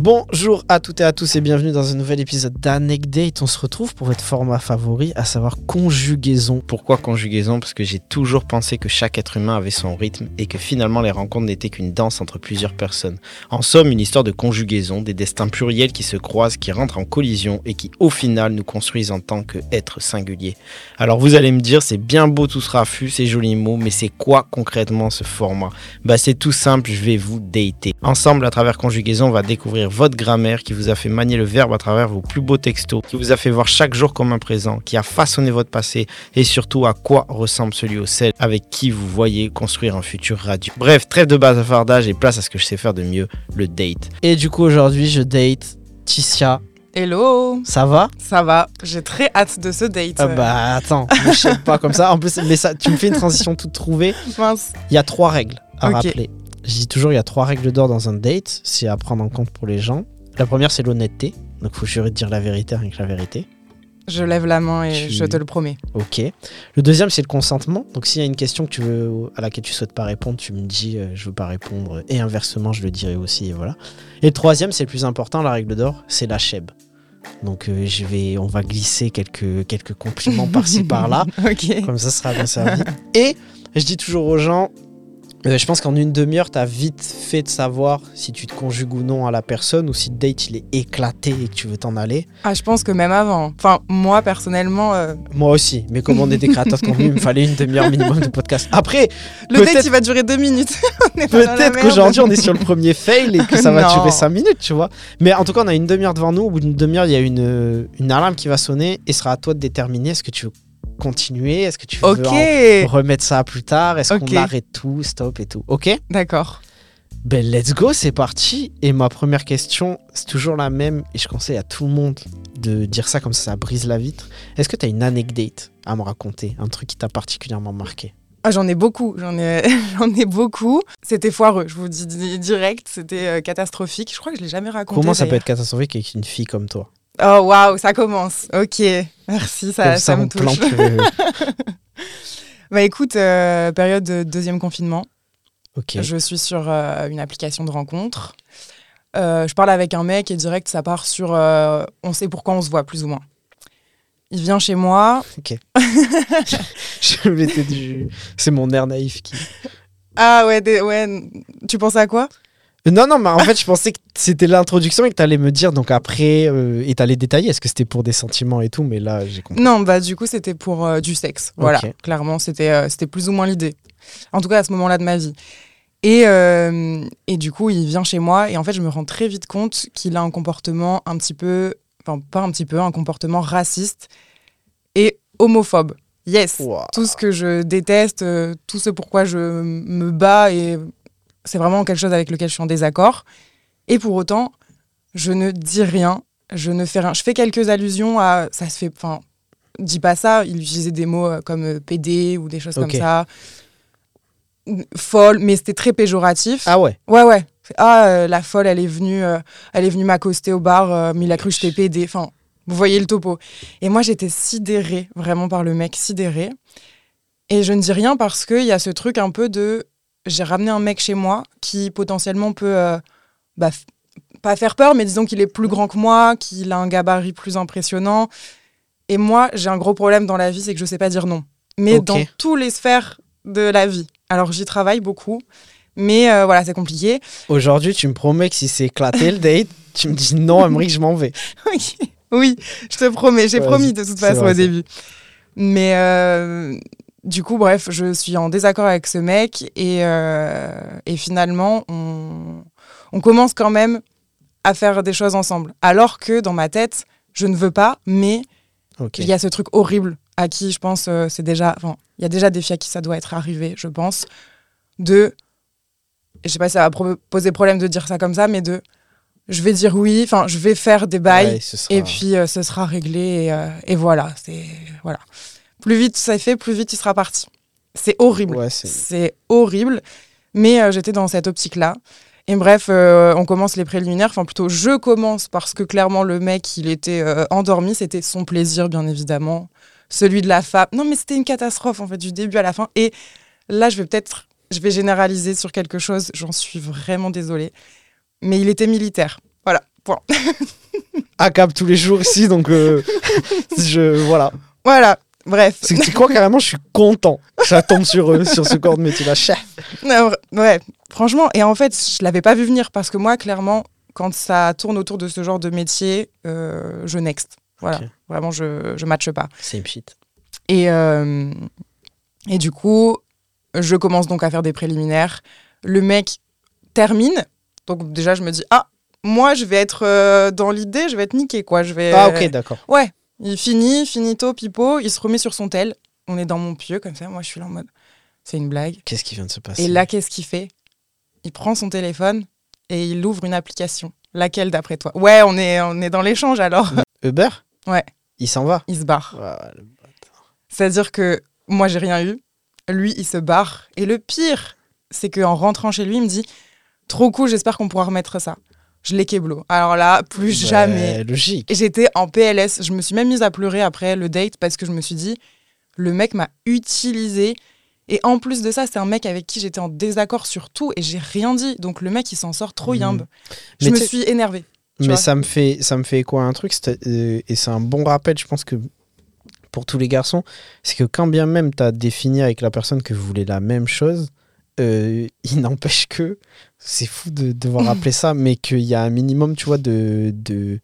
Bonjour à toutes et à tous et bienvenue dans un nouvel épisode d'Anecdate. On se retrouve pour votre format favori, à savoir conjugaison. Pourquoi conjugaison? Parce que j'ai toujours pensé que chaque être humain avait son rythme et que finalement les rencontres n'étaient qu'une danse entre plusieurs personnes. En somme, une histoire de conjugaison, des destins pluriels qui se croisent, qui rentrent en collision et qui au final nous construisent en tant qu'êtres singuliers. Alors vous allez me dire, c'est bien beau tout ce raffut, ces jolis mots, mais c'est quoi concrètement ce format? Bah c'est tout simple, je vais vous dater. Ensemble, à travers conjugaison, on va découvrir votre grammaire, qui vous a fait manier le verbe à travers vos plus beaux textos, qui vous a fait voir chaque jour comme un présent, qui a façonné votre passé et surtout à quoi ressemble celui au sel avec qui vous voyez construire un futur radieux. Bref, trêve de bavardage et place à ce que je sais faire de mieux, le date. Et du coup aujourd'hui je date Ticia. Hello Ça va? Ça va, j'ai très hâte de ce date. ah Bah attends, je sais pas comme ça. En plus, mais ça, tu me fais une transition toute trouvée. Mince. Il y a trois règles à rappeler. Je dis toujours, il y a trois règles d'or dans un date, c'est à prendre en compte pour les gens. La première, c'est l'honnêteté. Donc, faut jurer de dire la vérité rien que la vérité. Je lève la main et Tu- je te le promets. Ok. Le deuxième, c'est le consentement. Donc, s'il y a une question que tu veux, à laquelle tu souhaites pas répondre, tu me dis, euh, je veux pas répondre. Et inversement, je le dirai aussi. Et voilà. Et le troisième, c'est le plus important, la règle d'or, c'est la chèbe. Donc, euh, je vais, on va glisser quelques, quelques compliments par-ci par-là. ok. Comme ça, ça sera bien servi. Et je dis toujours aux gens, euh, je pense qu'en une demi-heure, tu as vite fait de savoir si tu te conjugues ou non à la personne ou si le date il est éclaté et que tu veux t'en aller. Ah, je pense que même avant. Enfin, moi personnellement, euh, Moi aussi, mais comme on est des créateurs de contenu, il me fallait une demi-heure minimum de podcast. Après, le date il va durer deux minutes. Peut-être qu'aujourd'hui on est sur le premier fail et que ça va durer 5 minutes, tu vois. Mais en tout cas, on a une demi-heure devant nous. Au bout d'une demi-heure, il y a une, une alarme qui va sonner et ce sera à toi de déterminer est-ce que tu veux continuer, est-ce que tu veux remettre ça plus tard, est-ce qu'on arrête tout, stop et tout? Ok d'accord. Ben let's go, c'est parti. Et ma première question, c'est toujours la même, et je conseille à tout le monde de dire ça comme ça, ça brise la vitre. Est-ce que tu as une anecdote à me raconter, un truc qui t'a particulièrement marqué? Ah, j'en ai beaucoup, j'en ai, j'en ai beaucoup. C'était foireux, je vous dis di- direct, c'était euh, catastrophique. Je crois que je l'ai jamais raconté. Comment ça peut être catastrophique avec une fille comme toi? Oh waouh, ça commence. Ok, merci, ça, Comme ça, me touche. le- Bah écoute, euh, période de deuxième confinement. Ok. Je suis sur euh, une application de rencontre. Euh, je parle avec un mec et direct, ça part sur euh, on sait pourquoi on se voit, plus ou moins. Il vient chez moi. Ok. je m'étais dit, c'est mon air naïf qui. Ah ouais, des- ouais. Tu pensais à quoi? Non, non, mais en fait, je pensais que c'était l'introduction et que t'allais me dire, donc après, euh, et t'allais détailler, est-ce que c'était pour des sentiments et tout, mais là, j'ai compris. Non, bah du coup, c'était pour euh, du sexe. Voilà, Ok. clairement, c'était euh, c'était plus ou moins l'idée. En tout cas, à ce moment-là de ma vie. Et, euh, et du coup, il vient chez moi et en fait, je me rends très vite compte qu'il a un comportement un petit peu, enfin pas un petit peu, un comportement raciste et homophobe. Yes. Ouah. tout ce que je déteste, euh, tout ce pourquoi je me bats et c'est vraiment quelque chose avec lequel je suis en désaccord. Et pour autant, je ne dis rien, je ne fais rien. Je fais quelques allusions à ça se fait. Enfin, dis pas ça. Il utilisait des mots euh, comme euh, PD ou des choses comme ça. Folle, mais c'était très péjoratif. Ah ouais Ouais, ouais. Ah, euh, la folle, elle est venue, euh, elle est venue m'accoster au bar, euh, mais il a cru que j'étais PD. Enfin, vous voyez le topo. Et moi, j'étais sidérée, vraiment par le mec, sidérée. Et je ne dis rien parce qu'il y a ce truc un peu de. J'ai ramené un mec chez moi qui potentiellement peut. euh, bah, pas faire peur, mais disons qu'il est plus grand que moi, qu'il a un gabarit plus impressionnant. Et moi, j'ai un gros problème dans la vie, c'est que je sais pas dire non. Mais dans tous les sphères de la vie. Alors, j'y travaille beaucoup. Mais euh, voilà, c'est compliqué. Aujourd'hui, tu me promets que si c'est éclaté le date, tu me dis non, Emery, je m'en vais. Oui, oui, je te promets, j'ai Ouais, promis de toute façon vrai, au début. Mais euh, du coup, bref, je suis en désaccord avec ce mec et, euh, et finalement, on, on commence quand même à faire des choses ensemble. Alors que dans ma tête, je ne veux pas, mais Ok. il y a ce truc horrible à qui je pense euh, c'est déjà. Enfin, il y a déjà des filles à qui ça doit être arrivé, je pense, de. Je sais pas si ça va pro- poser problème de dire ça comme ça, mais de. Je vais dire oui, enfin, je vais faire des bails. Ouais, ce sera- Et puis euh, ce sera réglé et, euh, et voilà, c'est voilà. Plus vite ça est fait, plus vite il sera parti. C'est horrible. Ouais, c'est- c'est horrible. Mais euh, j'étais dans cette optique-là. Et bref, euh, on commence les préliminaires. Enfin, plutôt, je commence parce que clairement, le mec, il était euh, endormi. C'était son plaisir, bien évidemment. Celui de la femme. Non, mais c'était une catastrophe, en fait, du début à la fin. Et là, je vais peut-être. Je vais généraliser sur quelque chose. J'en suis vraiment désolée. Mais il était militaire. Voilà. Point. À cap tous les jours ici, donc je voilà. Voilà. Bref. C'est que tu crois carrément, je suis content. Ça tombe sur eux, sur ce corps de métier là. Chef. Non, ouais, franchement. Et en fait, je l'avais pas vu venir parce que moi, clairement, quand ça tourne autour de ce genre de métier, euh, je next. Voilà. Vraiment, je, je matche pas. Same shit. Et, euh, et du coup, je commence donc à faire des préliminaires. Le mec termine. Donc déjà, je me dis, ah, moi, je vais être euh, dans l'idée, je vais être niqué, quoi. Je vais, Ah ok, d'accord. Ouais, il finit, finito, pipo, il se remet sur son tel. On est dans mon pieu, comme ça. Moi, je suis là en mode, c'est une blague. Qu'est-ce qui vient de se passer? Et là, qu'est-ce qu'il fait? Il prend son téléphone et il ouvre une application. Laquelle d'après toi? Ouais, on est, on est dans l'échange alors. Uber? Ouais. Il s'en va? Il se barre. C'est-à-dire que moi, j'ai rien eu. Lui, il se barre. Et le pire, c'est qu'en rentrant chez lui, il me dit Trop cool, j'espère qu'on pourra remettre ça. Je l'ai keblo. Alors là, plus Ouais, jamais. Logique. J'étais en PLS. Je me suis même mise à pleurer après le date parce que je me suis dit Le mec m'a utilisé. Et en plus de ça, c'est un mec avec qui j'étais en désaccord sur tout et j'ai rien dit. Donc le mec, il s'en sort trop Mhm. yimbe. Je Mais me suis énervée. Mais ça me fait ça me fait à un truc euh, et c'est un bon rappel je pense que pour tous les garçons c'est que quand bien même tu as défini avec la personne que vous voulez la même chose euh, il n'empêche que c'est fou de devoir rappeler ça mais qu'il y a un minimum tu vois de, de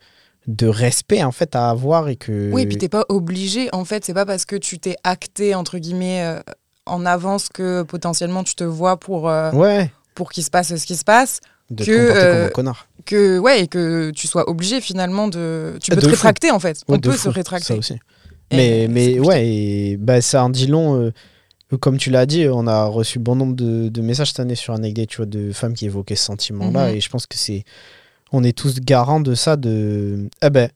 de respect en fait à avoir et que Oui, puis t'es pas obligé. En fait, c'est pas parce que tu t'es acté, entre guillemets, euh, en avance que potentiellement tu te vois pour, euh, ouais pour qu'il se passe ce qui se passe. de Que, te comporter comme un connard Que, ouais, et que tu sois obligé finalement de. Tu peux de te fou. rétracter en fait. Ouais, On peut fou, se rétracter. ça aussi Et mais mais ouais et, bah, ça en dit long comme tu l'as dit on a reçu bon nombre de, de messages cette année sur Anecdote tu vois de femmes qui évoquaient ce sentiment là Mhm. et je pense que c'est on est tous garants de ça de ah ben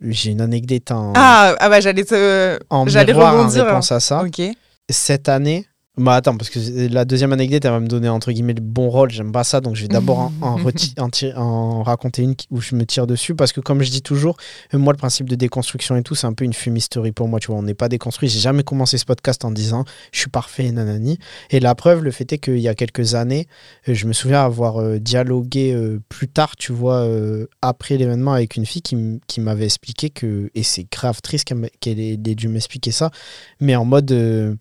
j'ai une anecdote en, Ah, ah bah j'allais te. en j'allais miroir en rebondir, réponse à ça cette année bah attends parce que la deuxième anecdote elle va me donner entre guillemets le bon rôle. J'aime pas ça donc je vais d'abord en, en, raconter une où je me tire dessus. Parce que comme je dis toujours euh, moi le principe de déconstruction et tout c'est un peu une fumisterie pour moi tu vois. On n'est pas déconstruit. J'ai jamais commencé ce podcast en disant je suis parfait et nanani. Et la preuve le fait est qu'il y a quelques années euh, je me souviens avoir euh, dialogué euh, plus tard tu vois euh, après l'événement avec une fille qui, m'avait expliqué que et c'est grave triste qu'elle ait, dû m'expliquer ça mais en mode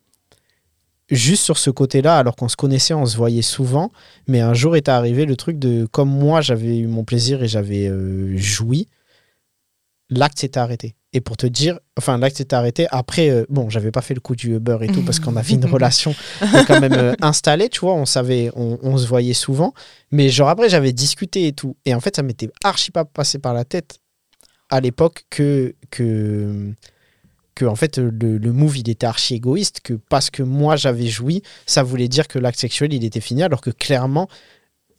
juste sur ce côté-là, alors qu'on se connaissait, on se voyait souvent, mais un jour est arrivé le truc de comme moi j'avais eu mon plaisir et j'avais euh, joui, l'acte s'était arrêté. Et pour te dire, enfin l'acte s'était arrêté après, euh, bon, j'avais pas fait le coup du Uber et tout parce qu'on avait une relation euh, quand même euh, installée, tu vois, on savait, on, on se voyait souvent, mais genre après j'avais discuté et tout. Et en fait, ça m'était archi pas passé par la tête à l'époque que que que en fait le, le move il était archi égoïste que parce que moi j'avais joui ça voulait dire que l'acte sexuel il était fini alors que clairement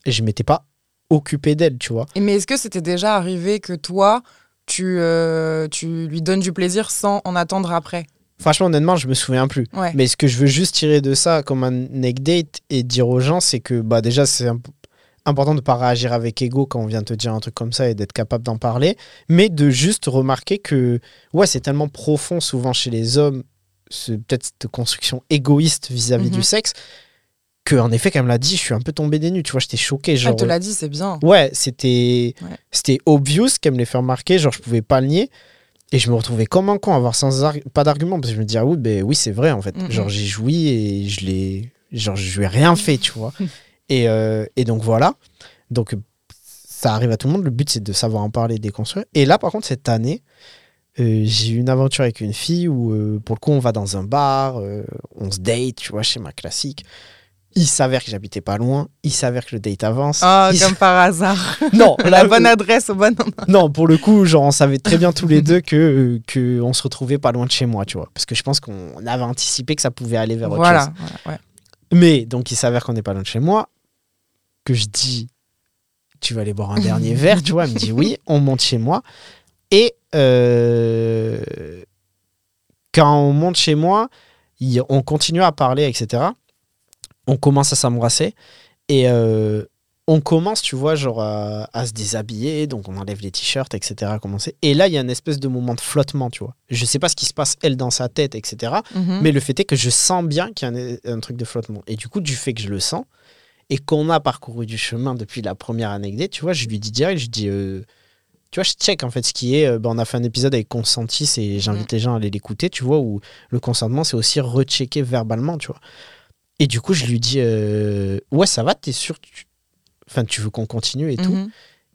je m'étais pas occupé d'elle tu vois. Mais est-ce que c'était déjà arrivé que toi, tu, euh, tu lui donnes du plaisir sans en attendre après? Franchement honnêtement je me souviens plus. Ouais. mais ce que je veux juste tirer de ça comme un anecdote et dire aux gens c'est que bah déjà c'est imp- important de pas réagir avec ego quand on vient te dire un truc comme ça et d'être capable d'en parler mais de juste remarquer que ouais c'est tellement profond souvent chez les hommes ce- peut-être cette construction égoïste vis-à-vis Mhm. du sexe que en effet quand elle me l'a dit je suis un peu tombé des nues tu vois j'étais choqué genre Elle te l'a dit, c'est bien. ouais c'était Ouais. c'était obvious qu'elle me l'ait fait remarquer genre je pouvais pas le nier et je me retrouvais comme un con à avoir sans arg- pas d'argument parce que je me disais ah oui ben oui c'est vrai en fait Mhm. genre j'ai joui et je l'ai genre je lui ai rien fait tu vois et, euh, et donc voilà donc ça arrive à tout le monde le but c'est de savoir en parler déconstruire et là par contre cette année euh, j'ai eu une aventure avec une fille où euh, pour le coup on va dans un bar on se date tu vois schéma classique il s'avère que j'habitais pas loin il s'avère que le date avance Ah, Il comme par hasard. non La bonne adresse au bon endroit. non, pour le coup, genre, on savait très bien tous les deux que, que on se retrouvait pas loin de chez moi, tu vois. Parce que je pense qu'on avait anticipé que ça pouvait aller vers autre chose. Voilà. voilà, ouais. Mais donc, il s'avère qu'on n'est pas loin de chez moi, que je dis, tu vas aller boire un dernier verre, tu vois. Elle me dit oui, on monte chez moi. Et euh, quand on monte chez moi, on continue à parler, etc. On commence à s'embrasser. Et euh, on commence, tu vois, genre à, à se déshabiller, donc on enlève les t-shirts, etc. à commencer. Et là, il y a une espèce de moment de flottement, tu vois. Je sais pas ce qui se passe, elle, dans sa tête, etc. Mhm. Mais le fait est que je sens bien qu'il y a un, un truc de flottement. Et du coup, du fait que je le sens, et qu'on a parcouru du chemin depuis la première anecdote, tu vois, je lui dis direct, je dis, euh, tu vois, je check en fait ce qui est. euh, ben, on a fait un épisode avec Consentis et j'invite les gens à aller l'écouter, tu vois, où le consentement, c'est aussi rechecker verbalement, tu vois. Et du coup, je lui dis, euh, ouais, ça va, t'es sûr, tu... enfin, tu veux qu'on continue et tout? Mhm.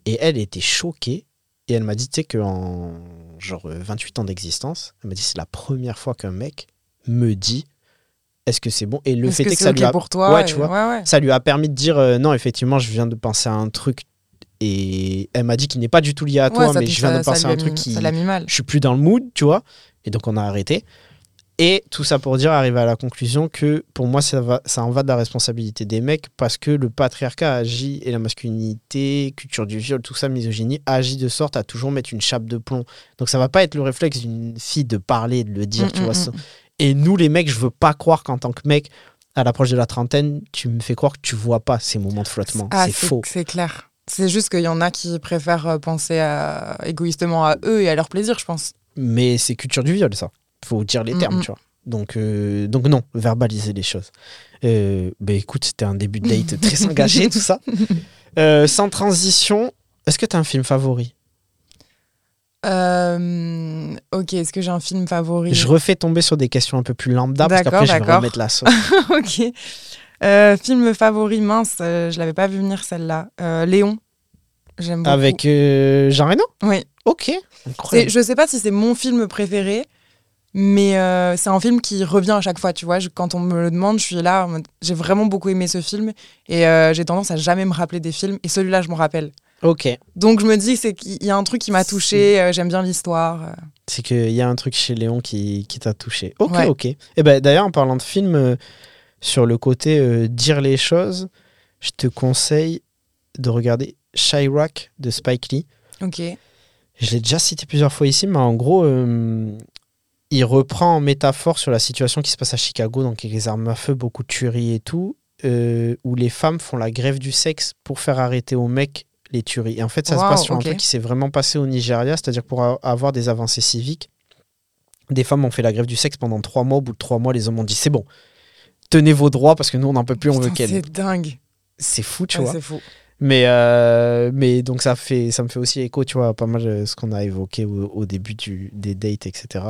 Et elle était choquée. Et elle m'a dit, tu sais, qu'en genre euh, 28 ans d'existence, elle m'a dit, c'est la première fois qu'un mec me dit, est-ce que c'est bon? Et le fait que est que ça lui a pour toi Ouais, tu vois. ouais, ouais. ça lui a permis de dire euh, non effectivement je viens de penser à un truc et elle m'a dit qu'il n'est pas du tout lié à toi mais je viens ça- de penser à un truc qui Ça mis mal. je suis plus dans le mood tu vois et donc on a arrêté et tout ça pour dire arriver à la conclusion que pour moi ça va ça en va de la responsabilité des mecs parce que le patriarcat agit et la masculinité culture du viol tout ça misogynie agit de sorte à toujours mettre une chape de plomb donc ça va pas être le réflexe d'une fille de parler de le dire Mm, tu vois mm. Et nous les mecs je veux pas croire qu'en tant que mec à l'approche de la trentaine, tu me fais croire que tu vois pas ces moments de flottement. Ah, c'est faux. C'est clair. C'est juste qu'il y en a qui préfèrent euh, penser à- égoïstement à eux et à leur plaisir, je pense. Mais c'est culture du viol, ça. Faut dire les termes, Mhm. tu vois. Donc, euh, donc non, verbaliser les choses. Euh, bah écoute, c'était un début de date très engagé, tout ça. Euh, sans transition, est-ce que tu as un film favori? Euh, ok, est-ce que j'ai un film favori Je refais tomber sur des questions un peu plus lambda parce qu'après je vais remettre la sauce. Ok. Euh, film favori, mince, euh, je l'avais pas vu venir celle-là. Euh, Léon. J'aime beaucoup. Avec euh, Jean Reno? Oui. Ok. Incroyable. Je sais pas si c'est mon film préféré, mais c'est un film qui revient à chaque fois. Tu vois, Je- quand on me le demande, je suis là. J'ai vraiment beaucoup aimé ce film et j'ai tendance à jamais me rappeler des films. Et celui-là, je m'en rappelle. Ok. Donc je me dis c'est qu'il y a un truc qui m'a touché. euh, J'aime bien l'histoire. euh. C'est qu'il y a un truc chez Léon qui, qui t'a touché. Ok, Ouais. ok. Et ben d'ailleurs, en parlant de film, euh, sur le côté euh, dire les choses, je te conseille de regarder Chirac de Spike Lee. Ok. Je l'ai déjà cité plusieurs fois ici, mais en gros, euh, il reprend en métaphore sur la situation qui se passe à Chicago, donc avec les armes à feu, beaucoup de tueries et tout, euh, où les femmes font la grève du sexe pour faire arrêter aux mecs les tueries. Et en fait, ça se passe sur un truc qui s'est vraiment passé au Nigeria, c'est-à-dire pour avoir des avancées civiques, des femmes ont fait la grève du sexe pendant trois mois. Au bout de trois mois, les hommes ont dit c'est bon, tenez vos droits parce que nous on n'en peut plus, on veut qu'elle. C'est dingue. C'est fou, tu Ouais, vois. c'est fou. Mais, euh, mais donc ça, fait, ça me fait aussi écho, tu vois, à pas mal euh, ce qu'on a évoqué au, au début du, des dates, etc.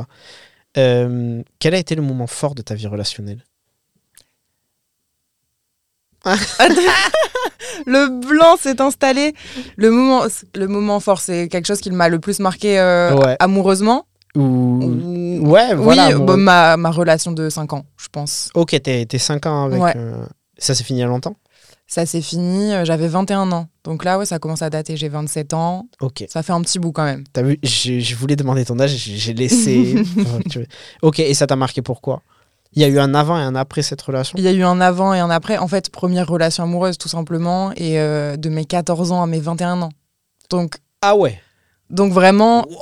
Euh, quel a été le moment fort de ta vie relationnelle? Le blanc s'est installé. Le moment, le moment fort, c'est quelque chose qui m'a le plus marqué euh, Ouais. amoureusement. Ou... Ou- Ouais, voilà. oui, bah, ma, ma relation de 5 ans, je pense. Ok, t'es 5 ans avec... Ouais. euh, Ça s'est fini il y a longtemps? Ça s'est fini, euh, j'avais 21 ans. Donc là, ouais, ça commence à dater. J'ai 27 ans. Ok. Ça fait un petit bout quand même. T'as vu, je, je voulais demander ton âge, j'ai laissé... Ok, et ça t'a marqué pourquoi? Il y a eu un avant et un après cette relation Il y a eu un avant et un après. En fait, première relation amoureuse, tout simplement. Et euh, de mes 14 ans à mes 21 ans. Donc, Ah ouais donc vraiment, Wow.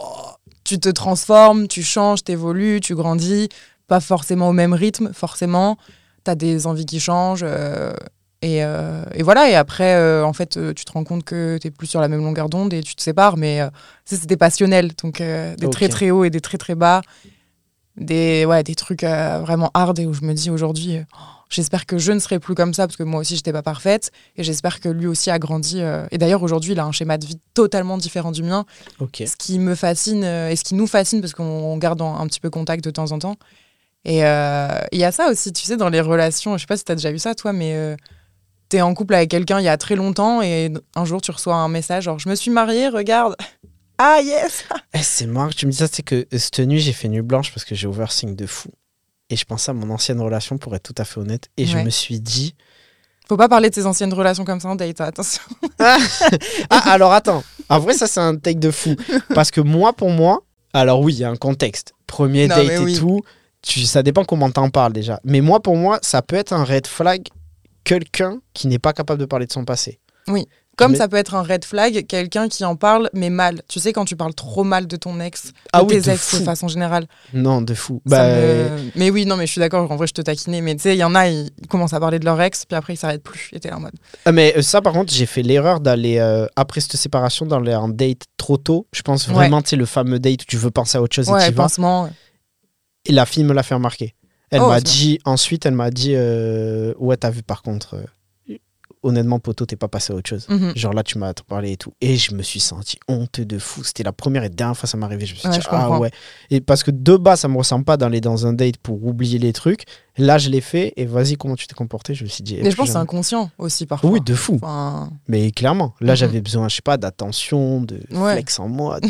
tu te transformes, tu changes, t'évolues, tu grandis, pas forcément au même rythme, forcément. T'as des envies qui changent. euh, et, euh, et voilà, et après, en fait, tu te rends compte que t'es plus sur la même longueur d'onde et tu te sépares, mais c'était passionnel. Donc, des très très hauts et des très très bas. Des, ouais, des trucs euh, vraiment hard et où je me dis aujourd'hui, euh, j'espère que je ne serai plus comme ça parce que moi aussi, j'étais pas parfaite et j'espère que lui aussi a grandi. euh, et d'ailleurs, aujourd'hui, il a un schéma de vie totalement différent du mien ce qui me fascine et ce qui nous fascine parce qu'on on garde un petit peu contact de temps en temps. Et il y a ça aussi, tu sais, dans les relations. Je sais pas si tu as déjà vu ça, toi, mais tu es en couple avec quelqu'un il y a très longtemps et un jour tu reçois un message genre Je me suis mariée, regarde. Ah yes Eh, c'est marrant que tu me dis ça, c'est que euh, cette nuit, j'ai fait nuit blanche parce que j'ai ouvert signe de fou. Et je pensais à mon ancienne relation, pour être tout à fait honnête. Et je me suis dit. Faut pas parler de tes anciennes relations comme ça en date, attention. Ah, alors attends. En vrai, ça, c'est un take de fou. Parce que moi, pour moi, alors oui, il y a un contexte. Premier Non, date et oui. tout. Tu, ça dépend comment t'en parles déjà. Mais moi, pour moi, ça peut être un red flag quelqu'un qui n'est pas capable de parler de son passé. Comme Mais- ça peut être un red flag, quelqu'un qui en parle, mais mal. Tu sais, quand tu parles trop mal de ton ex, de Ah oui, tes de ex fou. de façon générale. Non, de fou. Bah, me- Mais oui, non, mais je suis d'accord, en vrai, je te taquinais. Mais tu sais, il y en a, ils commencent à parler de leur ex, puis après, ils s'arrêtent plus. Et t'es là en mode. Ah, mais euh, ça, par contre, j'ai fait l'erreur d'aller, euh, après cette séparation, d'aller en date trop tôt. Je pense vraiment, tu sais, le fameux date où tu veux penser à autre chose et tu vas. Et la fille me l'a fait remarquer. Elle Oh, m'a dit, ensuite, elle m'a dit, euh, ouais, t'as vu par contre, euh, honnêtement, poteau, t'es pas passé à autre chose. Mhm. Genre là, tu m'as parlé et tout. Et je me suis senti honteux de fou. C'était la première et dernière fois que ça m'arrivait. Je me suis Ouais, dit, ah comprends. ouais. Et parce que de bas, ça me ressemble pas d'aller dans un date pour oublier les trucs. Là, je l'ai fait. Et vas-y, comment tu t'es comporté? Je me suis dit. eh, Mais je pense que c'est inconscient aussi parfois. Oui, de fou. Enfin, Mais clairement, là, Mhm. j'avais besoin, je sais pas, d'attention, de Ouais. flex en moi. tout.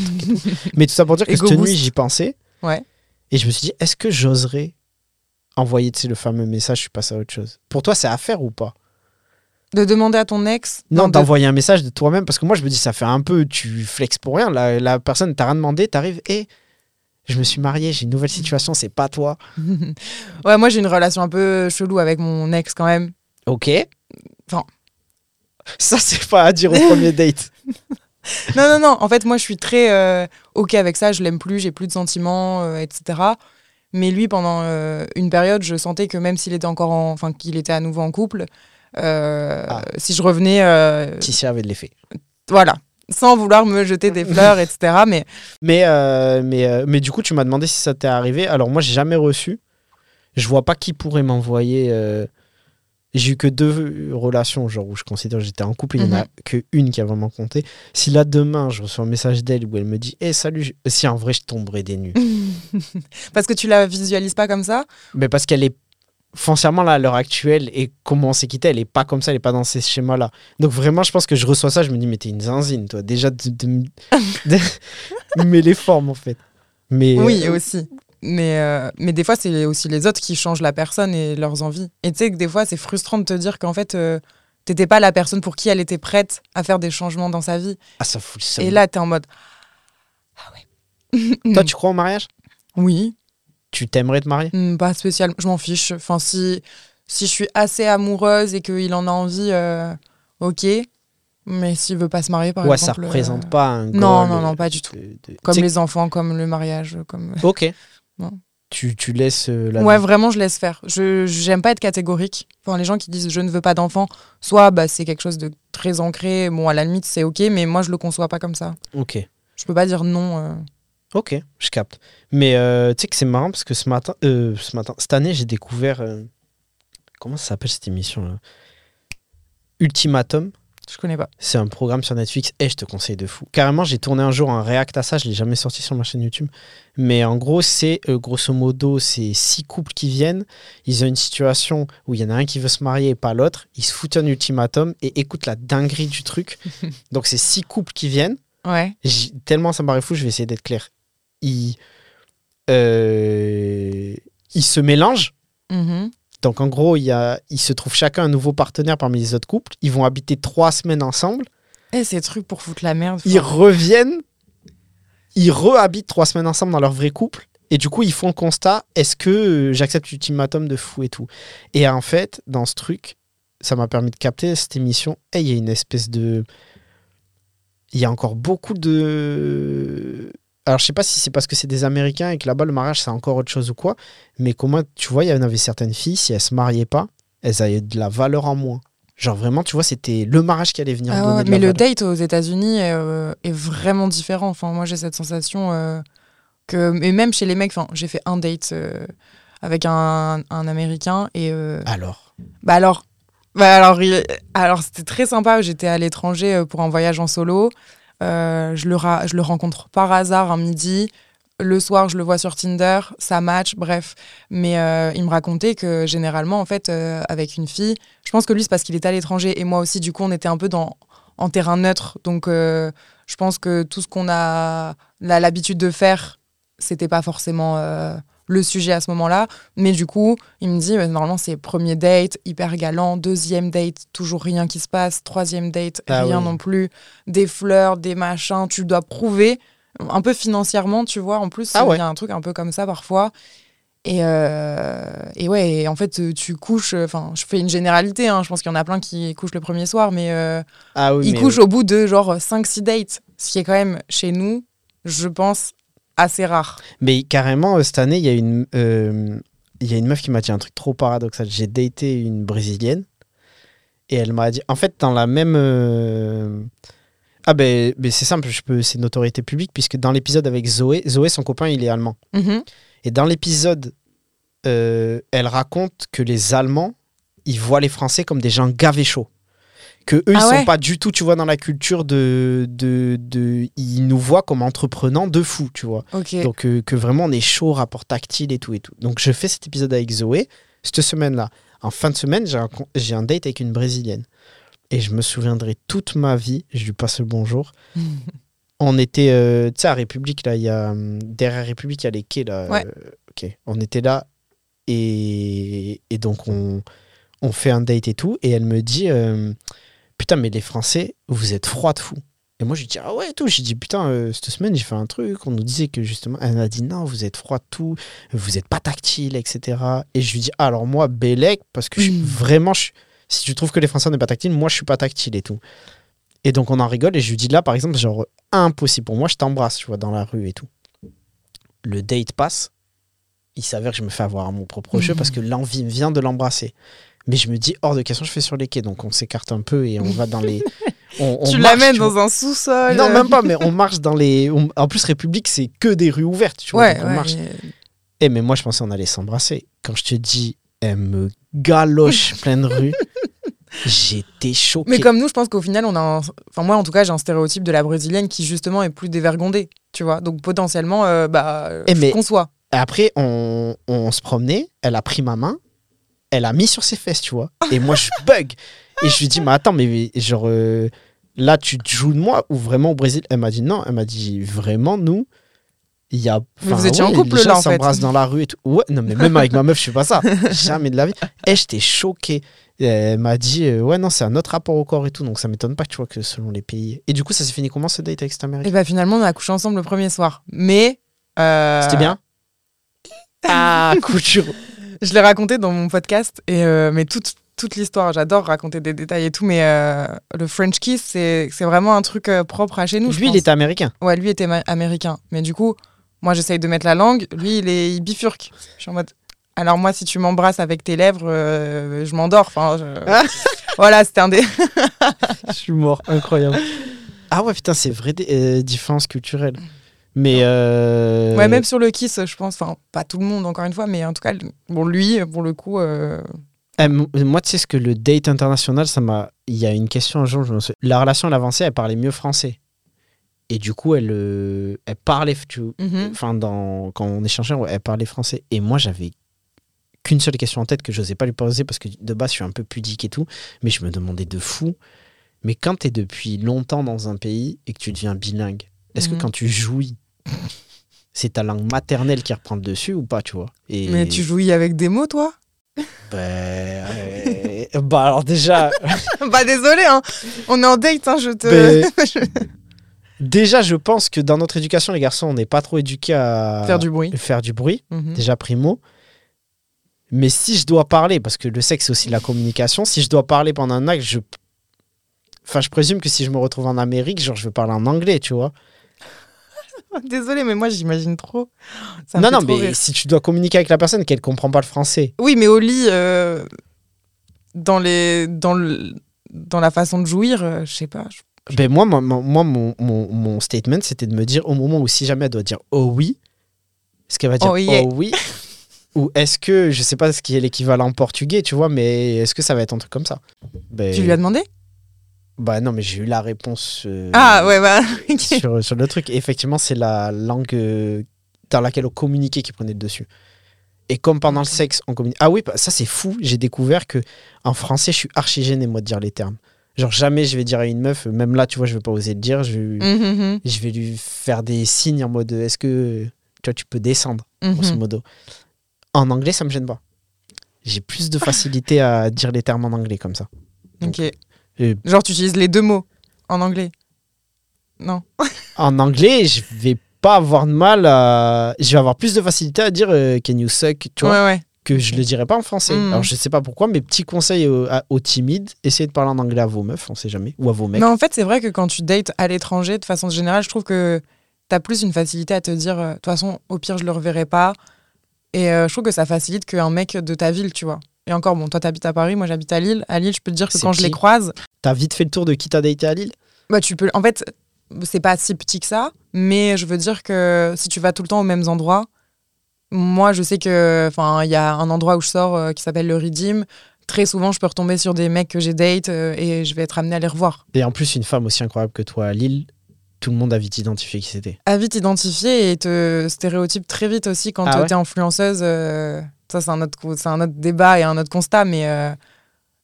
Mais tout ça pour dire que cette nuit, boost. j'y pensais. Ouais. Et je me suis dit, est-ce que j'oserais envoyer tu sais, le fameux message, je suis passé à autre chose? Pour toi, c'est à faire ou pas? De demander à ton ex. Non, de- d'envoyer un message de toi-même, parce que moi, je me dis, ça fait un peu, tu flexes pour rien. La, la personne t'a rien demandé, t'arrives, et je me suis marié, j'ai une nouvelle situation, c'est pas toi. ouais, moi j'ai une relation un peu chelou avec mon ex quand même. Ok. Enfin. Ça, c'est pas à dire au premier date. Non, non, non. En fait, moi je suis très euh, ok avec ça. Je l'aime plus, j'ai plus de sentiments, euh, etc. Mais lui, pendant euh, une période, je sentais que même s'il était encore, en... enfin qu'il était à nouveau en couple, Ah. si je revenais, euh, Tissia avait de l'effet. voilà, sans vouloir me jeter des fleurs, etc. Mais Mais, euh, mais, euh, mais du coup, tu m'as demandé si ça t'est arrivé. Alors, moi, j'ai jamais reçu. Je vois pas qui pourrait m'envoyer. euh, J'ai eu que deux relations, genre où je considère que j'étais en couple, il y en a Mhm. que une qui a vraiment compté. Si là, demain, je reçois un message d'elle où elle me dit Eh, salut, je- si en vrai, je tomberais des nues. parce que tu la visualises pas comme ça? mais parce qu'elle est foncièrement là à l'heure actuelle et comment on s'est quitté, elle est pas comme ça, elle est pas dans ces schémas-là. Donc vraiment, je pense que je reçois ça, je me dis, mais t'es une zinzine, toi. Déjà, de, de- de- mais les formes, en fait. Mais, Oui, euh, aussi. Mais, euh, mais des fois, c'est aussi les autres qui changent la personne et leurs envies. Et tu sais que des fois, c'est frustrant de te dire qu'en fait, euh, t'étais pas la personne pour qui elle était prête à faire des changements dans sa vie. ah, ça fout le seum. Et là, t'es en mode. Ah ouais. Toi, tu crois au mariage? Oui, Tu t'aimerais te marier? Hmm, pas spécialement. Je m'en fiche. Enfin, si, si je suis assez amoureuse et qu'il en a envie, euh, ok. Mais s'il veut pas se marier, par Ouais, exemple. ça euh, représente pas un Non, non, euh, non, pas du tout. de- de- Comme les enfants, comme le mariage, comme. Ok. Non. Tu, tu laisses euh, la. Ouais, vraiment, je laisse faire. Je j'aime pas être catégorique. Enfin, les gens qui disent je ne veux pas d'enfant, soit bah, c'est quelque chose de très ancré. Bon, à la limite, c'est ok, mais moi, je le conçois pas comme ça. Ok. Je peux pas dire non. euh. Ok, je capte. Mais euh, tu sais que c'est marrant parce que ce matin, euh, ce matin, cette année, j'ai découvert. euh, comment ça s'appelle cette émission là? Ultimatum. Je connais pas. C'est un programme sur Netflix et je te conseille de fou. Carrément, j'ai tourné un jour un react à ça, je l'ai jamais sorti sur ma chaîne YouTube. Mais en gros, c'est euh, grosso modo, c'est six couples qui viennent. Ils ont une situation où il y en a un qui veut se marier et pas l'autre. Ils se foutent un ultimatum et écoutent la dinguerie du truc. Donc, c'est six couples qui viennent. Ouais. Tellement ça me paraît fou, je vais essayer d'être clair. Ils, euh, ils se mélangent. Mhm. Donc en gros, il y a, ils se trouvent chacun un nouveau partenaire parmi les autres couples. Ils vont habiter trois semaines ensemble. Eh, ces trucs pour foutre la merde. Ils reviennent. Ils rehabitent trois semaines ensemble dans leur vrai couple. Et du coup, ils font le constat est-ce que euh, j'accepte l'ultimatum de fou et tout? Et en fait, dans ce truc, ça m'a permis de capter cette émission. Et il y a une espèce de. Il y a encore beaucoup de. Alors, je sais pas si c'est parce que c'est des Américains et que là-bas, le mariage, c'est encore autre chose ou quoi. Mais comment, tu vois, il y en avait certaines filles, si elles se mariaient pas, elles avaient de la valeur en moins. Genre vraiment, tu vois, c'était le mariage qui allait venir Ah donner ouais, de mais la le valeur. date aux États-Unis est, euh, est vraiment différent. Enfin, moi, j'ai cette sensation euh, que. Et même chez les mecs, enfin, j'ai fait un date euh, avec un, un Américain et. Alors? Bah alors, bah alors, alors c'était très sympa. J'étais à l'étranger pour un voyage en solo. Euh, je, le rencontre par hasard un midi. Le soir, je le vois sur Tinder, ça match, bref. Mais euh, il me racontait que généralement, en fait, euh, avec une fille, je pense que lui, c'est parce qu'il était à l'étranger et moi aussi, du coup, on était un peu dans, en terrain neutre. Donc, je pense que tout ce qu'on a l'habitude de faire, c'était pas forcément le sujet à ce moment-là. Mais du coup, il me dit, euh, normalement, c'est premier date, hyper galant, deuxième date, toujours rien qui se passe, troisième date, Ah rien oui. non plus, des fleurs, des machins, tu dois prouver, un peu financièrement, tu vois, en plus, Ah il ouais. y a un truc un peu comme ça parfois. Et, euh, et ouais, et en fait, tu couches, enfin, je fais une généralité, hein, je pense qu'il y en a plein qui couchent le premier soir, mais euh, Ah oui, ils mais couchent au bout de genre 5-6 dates, ce qui est quand même chez nous, je pense, assez rare. Mais carrément, euh, cette année, il y a une, euh, il y a une meuf qui m'a dit un truc trop paradoxal. J'ai daté une brésilienne et elle m'a dit, en fait, dans la même. euh, Ah ben, ben c'est simple, je peux, c'est une autorité publique puisque dans l'épisode avec Zoé, Zoé, son copain, il est allemand. Mhm. Et dans l'épisode, euh, elle raconte que les Allemands, ils voient les Français comme des gens gavés chauds. Que eux, ils Ah sont ouais pas du tout, tu vois, dans la culture de, de, de. Ils nous voient comme entreprenants de fou, tu vois. Donc, euh, que vraiment, on est chaud, rapport tactile et tout et tout. Donc, je fais cet épisode avec Zoé, cette semaine-là. En fin de semaine, j'ai un, j'ai un date avec une Brésilienne. Et je me souviendrai toute ma vie, je lui passe le bonjour. on était, euh, tu sais, à République, là, il y a, hum, derrière République, il y a les quais, là. Ouais. euh, ok. On était là, et, et donc, on, on fait un date et tout. Et elle me dit, euh, putain, mais les Français, vous êtes froid de fou. Et moi, je lui dis, ah ouais, tout. J'ai dit, putain, euh, cette semaine, j'ai fait un truc. On nous disait que justement, elle m'a dit, non, vous êtes froid de tout, vous n'êtes pas tactile, etc. Et je lui dis, ah, alors moi, Bélec, parce que je suis vraiment, je- si tu trouves que les Français n'est pas tactile, moi, je suis pas tactile et tout. Et donc, on en rigole. Et je lui dis, là, par exemple, genre, impossible pour moi, je t'embrasse, tu vois, dans la rue et tout. Le date passe. Il s'avère que je me fais avoir à mon propre jeu parce que l'envie me vient de l'embrasser. Mais je me dis, hors de question, je fais sur les quais. Donc, on s'écarte un peu et on va dans les. on- on tu l'amènes dans un sous-sol. Non, même pas, mais on marche dans les. on- En plus, République, c'est que des rues ouvertes, tu vois. Ouais, donc on ouais, marche. mais- Eh, mais moi, je pensais on allait s'embrasser. Quand je te dis, elle me galoche pleine rue, j'étais choqué. Mais comme nous, je pense qu'au final, on a un... Enfin, moi, en tout cas, j'ai un stéréotype de la brésilienne qui, justement, est plus dévergondée, tu vois. Donc, potentiellement, euh, bah, euh, Eh, je mais- conçois. Après, on, on se promenait, elle a pris ma main, elle a mis sur ses fesses, tu vois. Et moi, je bug. Et je lui dis, mais attends, mais genre, euh, là, tu te joues de moi ou vraiment au Brésil? Elle m'a dit non, elle m'a dit vraiment, nous, il y a. Vous étiez en couple, les gens là, en fait. s'embrassent dans la rue et tout. Ouais, non, mais même avec ma meuf, je fais pas ça. Jamais de la vie. Et j'étais choqué. Elle m'a dit, euh, ouais, non, c'est un autre rapport au corps et tout. Donc ça m'étonne pas, tu vois, que selon les pays. Et du coup, ça s'est fini comment ce date avec cette Et américaine bah, finalement, on a couché ensemble le premier soir. Mais. euh, C'était bien? Ah, couture. Je l'ai raconté dans mon podcast, et, euh, mais toute, toute l'histoire, j'adore raconter des détails et tout, mais euh, le French kiss, c'est c'est vraiment un truc euh, propre à chez nous. je Lui, il était américain. Ouais, lui était ma- américain. Mais du coup, moi, j'essaye de mettre la langue. Lui, il, est, il bifurque. Je suis en mode. Alors, moi, si tu m'embrasses avec tes lèvres, euh, je m'endors. Enfin, je- voilà, c'était un des. Je suis mort, incroyable. Ah ouais, putain, c'est vrai, des euh, différences culturelles. Mais. euh, Ouais, même sur le kiss, je pense. Enfin, pas tout le monde, encore une fois, mais en tout cas, bon, lui, pour le coup. euh, eh, moi, tu sais ce que le date international, ça m'a. Il y a une question un jour, je me souviens. La relation, elle avançait, elle parlait mieux français. Et du coup, elle, euh, elle parlait. Tu... mhm. Enfin, dans... quand on échangeait, elle parlait français. Et moi, j'avais qu'une seule question en tête que je n'osais pas lui poser parce que de base, je suis un peu pudique et tout. Mais je me demandais de fou. Mais quand tu es depuis longtemps dans un pays et que tu deviens bilingue, est-ce Mhm. que quand tu jouis, c'est ta langue maternelle qui reprend le dessus ou pas, tu vois? Et... Mais tu jouis avec des mots, toi? Bah, euh, bah, alors déjà, Bah, désolé, hein. On est en date, hein, je te. Ben, déjà, je pense que dans notre éducation, les garçons, on n'est pas trop éduqués à Faire du bruit. faire du bruit. Mhm. déjà primo. Mais si je dois parler, parce que le sexe c'est aussi de la communication, si je dois parler pendant un acte, je. Enfin, je présume que si je me retrouve en Amérique, genre, je veux parler en anglais, tu vois? Désolé, mais moi, j'imagine trop. Ça non, non, trop mais rire. si tu dois communiquer avec la personne qu'elle comprend pas le français. Oui, mais au lit, euh, dans, les, dans, le, dans la façon de jouir, euh, je sais pas. Ben moi, moi, moi, moi, mon, mon, mon statement, c'était de me dire au moment où si jamais elle doit dire oh oui, est-ce qu'elle va dire Oh yeah. oh oui Ou est-ce que, je sais pas ce qui est l'équivalent portugais, tu vois, mais est-ce que ça va être un truc comme ça? Ben, Tu lui as demandé? Bah non, mais j'ai eu la réponse euh, Ah, ouais, bah. sur, sur le truc. Et effectivement, c'est la langue euh, dans laquelle on communiquait qui prenait le dessus. Et comme pendant le sexe, on communique. Ah oui, bah, ça c'est fou. J'ai découvert que en français, je suis archi gêné, moi, de dire les termes. Genre, jamais je vais dire à une meuf, même là, tu vois, je vais pas oser le dire. Je, Mhm, je vais lui faire des signes en mode est-ce que tu vois, tu peux descendre, grosso modo. En anglais, ça me gêne pas. J'ai plus de facilité à dire les termes en anglais comme ça. Ok. Genre, tu utilises les deux mots en anglais Non. en anglais, je vais pas avoir de mal à. Je vais avoir plus de facilité à dire euh, can you suck, tu vois, ouais, ouais. que je le dirais pas en français. Mhm. Alors je sais pas pourquoi, mais aux, à- aux timides, essayez de parler en anglais à vos meufs, on sait jamais, ou à vos mecs. Mais en fait, c'est vrai que quand tu dates à l'étranger, de façon générale, je trouve que t'as plus une facilité à te dire, euh, de toute façon, au pire, je le reverrai pas. Et euh, je trouve que ça facilite qu'un mec de ta ville, tu vois. Et encore, bon, toi, t'habites à Paris, moi, j'habite à Lille. À Lille, je peux te dire que quand je les croise, T'as vite fait le tour de qui t'a daté à Lille? Bah, tu peux. En fait, c'est pas si petit que ça, mais je veux dire que si tu vas tout le temps aux mêmes endroits, moi, je sais que, enfin, il y a un endroit où je sors euh, qui s'appelle le Redeem. très souvent, je peux retomber sur des mecs que j'ai date euh, et je vais être amenée à les revoir. Et en plus, une femme aussi incroyable que toi à Lille, tout le monde a vite identifié qui c'était. À vite identifier et te stéréotype très vite aussi quand Ah ouais? tu es influenceuse. euh, ça, c'est un, autre, un autre débat et un autre constat, mais euh,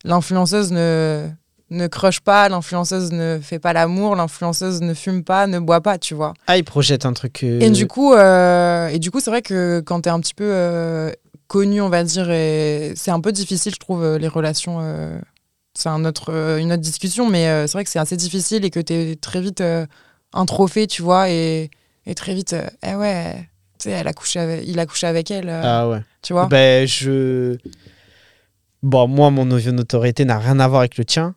l'influenceuse ne, ne crush pas, l'influenceuse ne fait pas l'amour, l'influenceuse ne fume pas, ne boit pas, tu vois. Ah, il projette un truc. euh, Et du coup, euh, et du coup, c'est vrai que quand t'es un petit peu euh, connu, on va dire, et c'est un peu difficile, je trouve, les relations. c'est un autre, une autre discussion, mais c'est vrai que c'est assez difficile et que t'es très vite un trophée, tu vois, et, et très vite, eh ouais, tu sais, elle a couché avec, il a couché avec elle, Ah ouais. Tu vois. Ben, je. Bon, moi, mon notoriété n'a rien à voir avec le tien,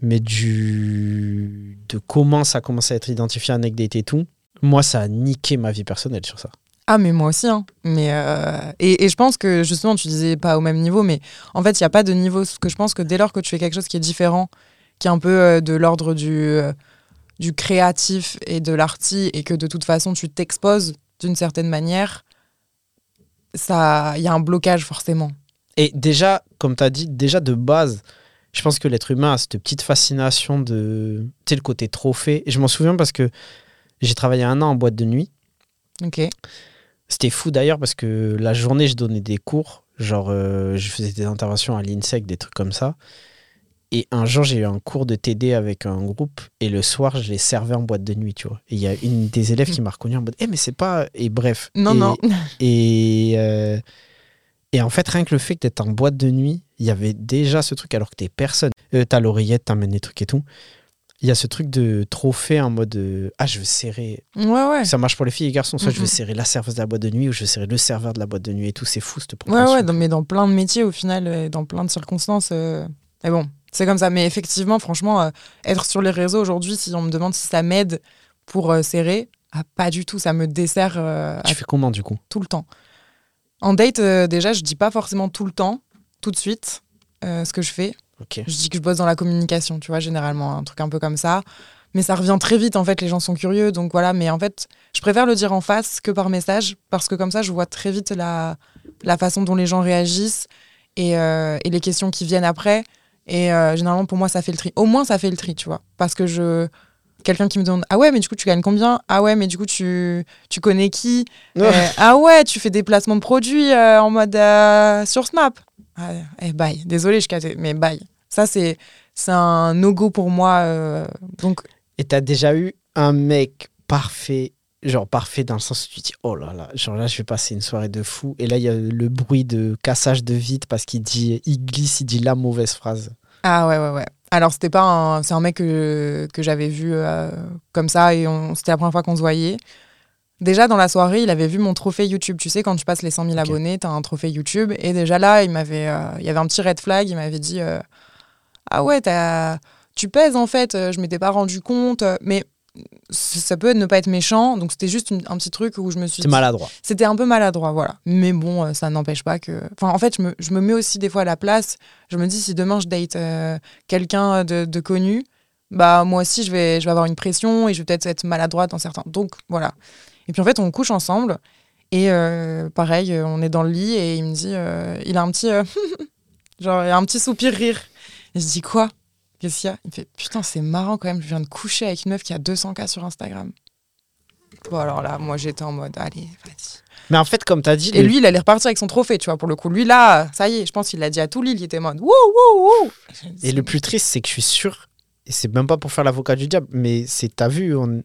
mais du. de comment ça a commencé à être identifié date et tout, moi, ça a niqué ma vie personnelle sur ça. Ah, mais moi aussi, hein. Mais, euh, et, et je pense que justement, tu disais pas au même niveau, mais en fait, il n'y a pas de niveau. Parce que je pense que dès lors que tu fais quelque chose qui est différent, qui est un peu euh, de l'ordre du, euh, du créatif et de l'arty, et que de toute façon, tu t'exposes d'une certaine manière, ça, il y a un blocage forcément. Et déjà, comme tu as dit, déjà de base, je pense que l'être humain a cette petite fascination de. Tu sais, le côté trophée. Et je m'en souviens parce que j'ai travaillé un an en boîte de nuit. Ok. C'était fou d'ailleurs parce que la journée, je donnais des cours. Genre, euh, je faisais des interventions à l'INSEC, des trucs comme ça. Et un jour, j'ai eu un cours de TD avec un groupe. Et le soir, je les servais en boîte de nuit, tu vois. Et il y a une des élèves qui m'a reconnu en mode Eh, mais c'est pas. Et bref. Non, Et- non. Et, euh, et en fait, rien que le fait que tu en boîte de nuit, il y avait déjà ce truc alors que t'es personne. Euh, T'as l'oreillette, t'amènes des trucs et tout. Il y a ce truc de trophée en mode euh, Ah, je veux serrer. Ouais, ouais. Ça marche pour les filles et les garçons. Soit je veux serrer la serveuse de la boîte de nuit ou je veux serrer le serveur de la boîte de nuit et tout. C'est fou cette Ouais, proportion. ouais, dans- mais dans plein de métiers, au final, euh, dans plein de circonstances. Mais bon, c'est comme ça. Mais effectivement, franchement, euh, être sur les réseaux aujourd'hui, si on me demande si ça m'aide pour euh, serrer, ah, pas du tout. Ça me dessert euh, Tu fais comment du coup? tout le temps. En date, euh, déjà, je dis pas forcément tout le temps, tout de suite, ce que je fais. Ok. Je dis que je bosse dans la communication, tu vois, généralement, un truc un peu comme ça. Mais ça revient très vite, en fait, les gens sont curieux, donc voilà. Mais en fait, je préfère le dire en face que par message, parce que comme ça, je vois très vite la, la façon dont les gens réagissent et, et les questions qui viennent après. Et euh, généralement, pour moi, ça fait le tri. Au moins, ça fait le tri, tu vois. Parce que je. Quelqu'un qui me demande Ah ouais, mais du coup, tu gagnes combien? Ah ouais, mais du coup, tu, tu connais qui? Euh, Ah ouais, tu fais des placements de produits euh, en mode euh, sur Snap ah, Eh, bye. Désolé, je capte, mais bye. Ça, c'est c'est un no-go pour moi. donc, Et t'as déjà eu un mec parfait, genre parfait dans le sens où tu dis oh là là, genre là je vais passer une soirée de fou. Et là il y a le bruit de cassage de vitre parce qu'il dit, il glisse, il dit la mauvaise phrase. Ah ouais, ouais, ouais. Alors, c'était pas un. C'est un mec que, que j'avais vu euh, comme ça et c'était la première fois qu'on se voyait. Déjà, dans la soirée, il avait vu mon trophée YouTube. Tu sais, quand tu passes les 100 000 Ok. abonnés, t'as un trophée YouTube. Et déjà là, il m'avait, euh, il y avait un petit red flag. Il m'avait dit euh, Ah ouais, t'as- tu pèses en fait. Je m'étais pas rendu compte. Mais ça peut ne pas être méchant. Donc, c'était juste une- un petit truc où je me suis C'est dit- maladroit. c'était un peu maladroit, voilà. Mais bon, euh, ça n'empêche pas que. Enfin, en fait, je me, je me mets aussi des fois à la place. Je me dis, si demain je date euh, quelqu'un de, de connu, bah moi aussi, je vais, je vais avoir une pression et je vais peut-être être maladroite dans certains. Donc, voilà. Et puis en fait, on couche ensemble. Et euh, pareil, on est dans le lit et il me dit, euh, il a un petit. genre, il a un petit soupir rire. Et je dis, quoi? Qu'est-ce qu'il y a? Il me fait, putain, c'est marrant quand même, je viens de coucher avec une meuf qui a 200K sur Instagram. Bon, alors là, moi, j'étais en mode, allez, vas-y. Mais en fait, comme t'as dit, Et lui, il allait repartir avec son trophée, tu vois, pour le coup. Lui, là, ça y est, je pense qu'il l'a dit à tout l'île, il était en mode wouh, wouh, wouh. et le plus triste, c'est que je suis sûr, et c'est même pas pour faire l'avocat du diable, mais c'est, t'as vu, on...